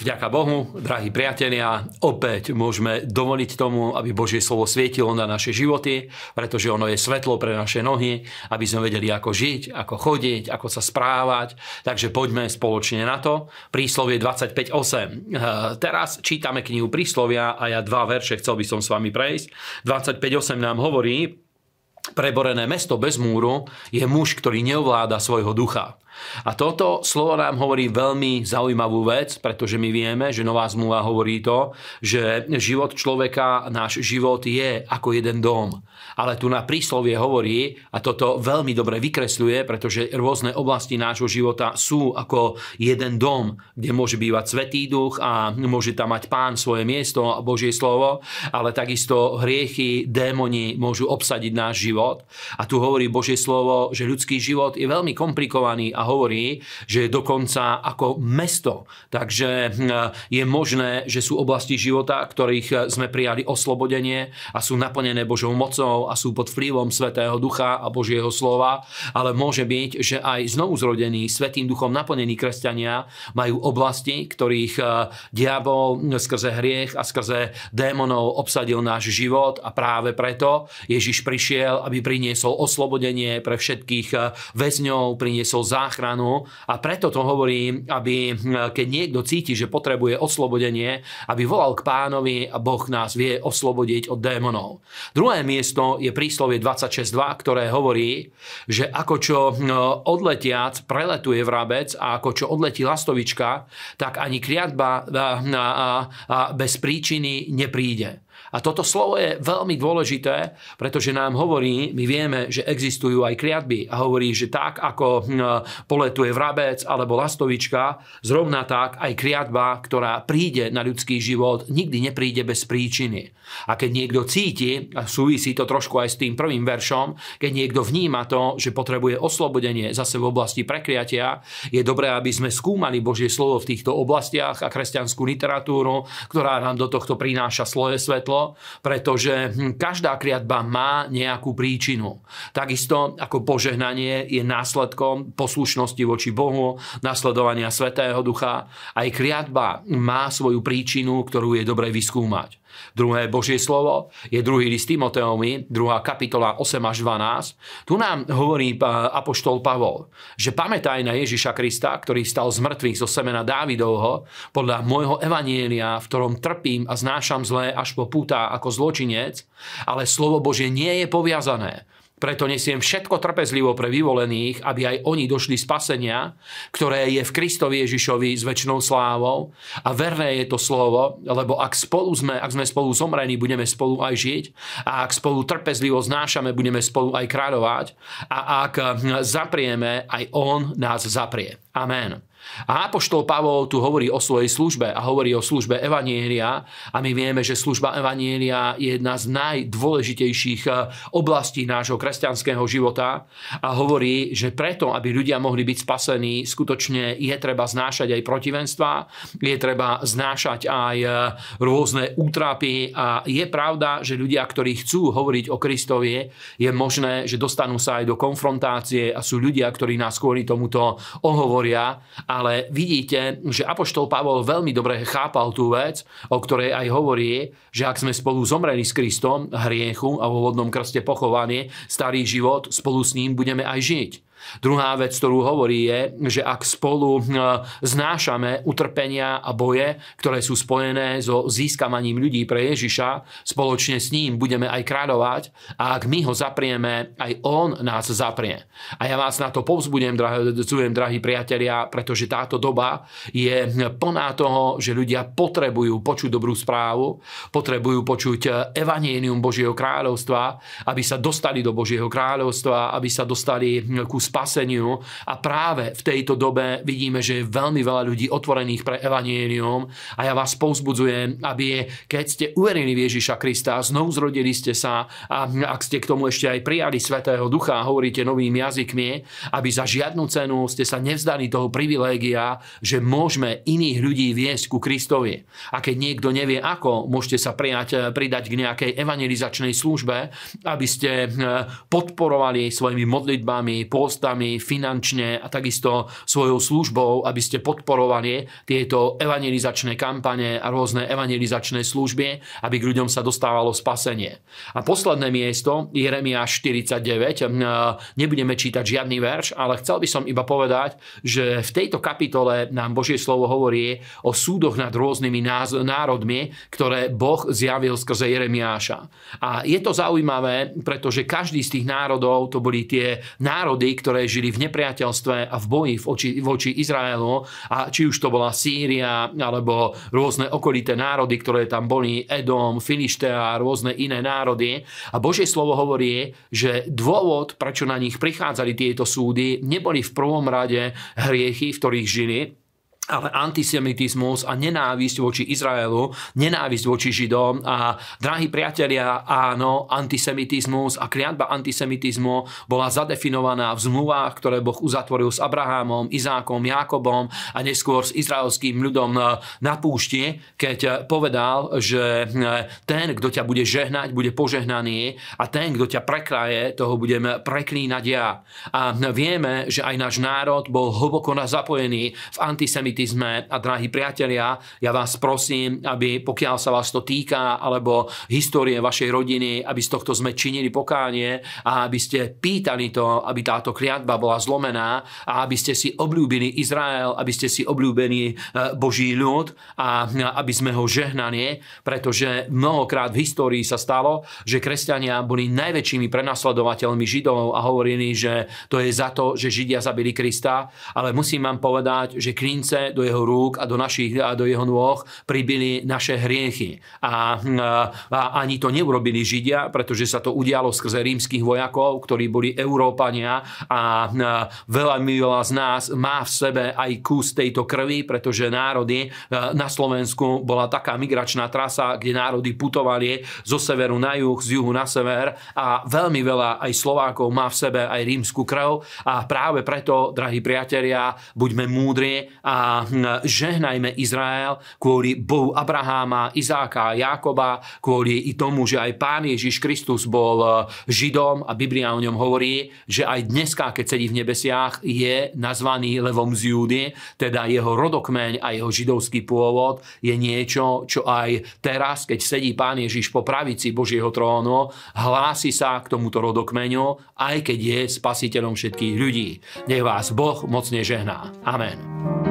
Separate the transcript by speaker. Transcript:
Speaker 1: Vďaka Bohu, drahí priatelia, opäť môžeme dovoliť tomu, aby Božie slovo svietilo na naše životy, pretože ono je svetlo pre naše nohy, aby sme vedeli, ako žiť, ako chodiť, ako sa správať. Takže poďme spoločne na to. Príslovie 25.8. Teraz čítame knihu Príslovia a ja dva verše chcel by som s vami prejsť. 25.8 nám hovorí, preborené mesto bez múru je muž, ktorý neovláda svojho ducha. A toto slovo nám hovorí veľmi zaujímavú vec, pretože my vieme, že Nová zmluva hovorí to, že život človeka, náš život je ako jeden dom. Ale tu na príslovie hovorí, a toto veľmi dobre vykresľuje, pretože rôzne oblasti nášho života sú ako jeden dom, kde môže bývať Svetý duch a môže tam mať pán svoje miesto a Božie slovo, ale takisto hriechy, démoni môžu obsadiť náš život. A tu hovorí Božie slovo, že ľudský život je veľmi komplikovaný a hovorí, že je dokonca ako mesto. Takže hm, je možné, že sú oblasti života, ktorých sme prijali oslobodenie a sú naplnené Božou mocou a sú pod vplyvom Svetého Ducha a Božieho slova, ale môže byť, že aj znovu zrodení Svetým Duchom naplnení kresťania majú oblasti, ktorých hm, diabol skrze hriech a skrze démonov obsadil náš život a práve preto Ježiš prišiel, aby priniesol oslobodenie pre všetkých hm, väzňov, priniesol záchranu záchranu a preto to hovorím, aby hm, keď niekto cíti, že potrebuje oslobodenie, aby volal k pánovi a Boh nás vie oslobodiť od démonov. Druhé miesto je príslovie 26.2, ktoré hovorí, že ako čo hm, odletiac preletuje vrabec a ako čo odletí lastovička, tak ani kriatba hm, bez príčiny nepríde. A toto slovo je veľmi dôležité, pretože nám hovorí, my vieme, že existujú aj kliatby a hovorí, že tak ako hm, poletuje vrabec alebo lastovička, zrovna tak aj kliatba, ktorá príde na ľudský život, nikdy nepríde bez príčiny. A keď niekto cíti, a súvisí to trošku aj s tým prvým veršom, keď niekto vníma to, že potrebuje oslobodenie zase v oblasti prekliatia, je dobré, aby sme skúmali Božie slovo v týchto oblastiach a kresťanskú literatúru, ktorá nám do tohto prináša sloje svetlo pretože hm, každá kliatba má nejakú príčinu. Takisto ako požehnanie je následkom poslušnosti voči Bohu, nasledovania Svetého Ducha. Aj kliatba má svoju príčinu, ktorú je dobre vyskúmať. Druhé Božie slovo je druhý list Timoteovi, druhá kapitola 8 až 12. Tu nám hovorí apoštol Pavol, že pamätaj na Ježiša Krista, ktorý stal z mŕtvych zo semena Dávidovho, podľa môjho evanielia, v ktorom trpím a znášam zlé až po púta ako zločinec, ale slovo Božie nie je poviazané preto nesiem všetko trpezlivo pre vyvolených, aby aj oni došli spasenia, ktoré je v Kristovi Ježišovi s väčšnou slávou. A verné je to slovo, lebo ak spolu sme, ak sme spolu zomrení, budeme spolu aj žiť. A ak spolu trpezlivo znášame, budeme spolu aj kráľovať. A ak zaprieme, aj On nás zaprie. Amen. A Apoštol Pavol tu hovorí o svojej službe a hovorí o službe Evanielia. A my vieme, že služba Evanielia je jedna z najdôležitejších eh, oblastí nášho kresťanského života. A hovorí, že preto, aby ľudia mohli byť spasení, skutočne je treba znášať aj protivenstva, je treba znášať aj eh, rôzne útrapy. A je pravda, že ľudia, ktorí chcú hovoriť o Kristovi, je možné, že dostanú sa aj do konfrontácie a sú ľudia, ktorí nás kvôli tomuto ohovoria ale vidíte, že Apoštol Pavol veľmi dobre chápal tú vec, o ktorej aj hovorí, že ak sme spolu zomreli s Kristom, hriechu a vo vodnom krste pochovaní, starý život, spolu s ním budeme aj žiť. Druhá vec, ktorú hovorí, je, že ak spolu hm, znášame utrpenia a boje, ktoré sú spojené so získavaním ľudí pre Ježiša, spoločne s ním budeme aj kráľovať a ak my ho zaprieme, aj on nás zaprie. A ja vás na to povzbudem, drahí, drahí priatelia, pretože táto doba je plná toho, že ľudia potrebujú počuť dobrú správu, potrebujú počuť evanienium Božieho kráľovstva, aby sa dostali do Božieho kráľovstva, aby sa dostali ku spaseniu a práve v tejto dobe vidíme, že je veľmi veľa ľudí otvorených pre evanielium a ja vás povzbudzujem, aby keď ste uverili v Ježiša Krista, znovu zrodili ste sa a ak ste k tomu ešte aj prijali Svetého Ducha a hovoríte novými jazykmi, aby za žiadnu cenu ste sa nevzdali toho privilégia, že môžeme iných ľudí viesť ku Kristovi. A keď niekto nevie ako, môžete sa prijať, pridať k nejakej evangelizačnej službe, aby ste eh, podporovali svojimi modlitbami, post postami, finančne a takisto svojou službou, aby ste podporovali tieto evangelizačné kampane a rôzne evangelizačné služby, aby k ľuďom sa dostávalo spasenie. A posledné miesto, Jeremiáš 49, nebudeme čítať žiadny verš, ale chcel by som iba povedať, že v tejto kapitole nám Božie slovo hovorí o súdoch nad rôznymi národmi, ktoré Boh zjavil skrze Jeremiáša. A je to zaujímavé, pretože každý z tých národov to boli tie národy, ktoré žili v nepriateľstve a v boji voči, voči Izraelu. A či už to bola Sýria, alebo rôzne okolité národy, ktoré tam boli, Edom, Filištea rôzne iné národy. A Božie slovo hovorí, že dôvod, prečo na nich prichádzali tieto súdy, neboli v prvom rade hriechy, v ktorých žili, ale antisemitizmus a nenávisť voči Izraelu, nenávisť voči Židom a drahí priatelia, áno, antisemitizmus a kliatba antisemitizmu bola zadefinovaná v zmluvách, ktoré Boh uzatvoril s Abrahamom, Izákom, Jákobom a neskôr s izraelským ľudom na púšti, keď povedal, že ten, kto ťa bude žehnať, bude požehnaný a ten, kto ťa prekraje, toho budem preklínať ja. A vieme, že aj náš národ bol hlboko zapojený v antisemitizmu antisemitizme a drahí priatelia, ja vás prosím, aby pokiaľ sa vás to týka, alebo histórie vašej rodiny, aby z tohto sme činili pokánie a aby ste pýtali to, aby táto kliatba bola zlomená a aby ste si obľúbili Izrael, aby ste si obľúbení e, Boží ľud a aby sme ho žehnali, pretože mnohokrát v histórii sa stalo, že kresťania boli najväčšími prenasledovateľmi Židov a hovorili, že to je za to, že Židia zabili Krista, ale musím vám povedať, že klince do jeho rúk a do, našich, a do jeho nôh pribili naše hriechy. A, a ani to neurobili Židia, pretože sa to udialo skrze rímskych vojakov, ktorí boli Európania a veľa veľa z nás má v sebe aj kus tejto krvi, pretože národy na Slovensku bola taká migračná trasa, kde národy putovali zo severu na juh, z juhu na sever a veľmi veľa aj Slovákov má v sebe aj rímsku krv a práve preto, drahí priatelia, buďme múdri a žehnajme Izrael kvôli Bohu Abraháma, Izáka a Jákoba, kvôli i tomu, že aj Pán Ježiš Kristus bol e, Židom a Biblia o ňom hovorí, že aj dneska, keď sedí v nebesiach, je nazvaný levom z Júdy, teda jeho rodokmeň a jeho židovský pôvod je niečo, čo aj teraz, keď sedí Pán Ježiš po pravici Božieho trónu, hlási sa k tomuto rodokmeňu, aj keď je spasiteľom všetkých ľudí. Nech vás Boh mocne žehná. Amen.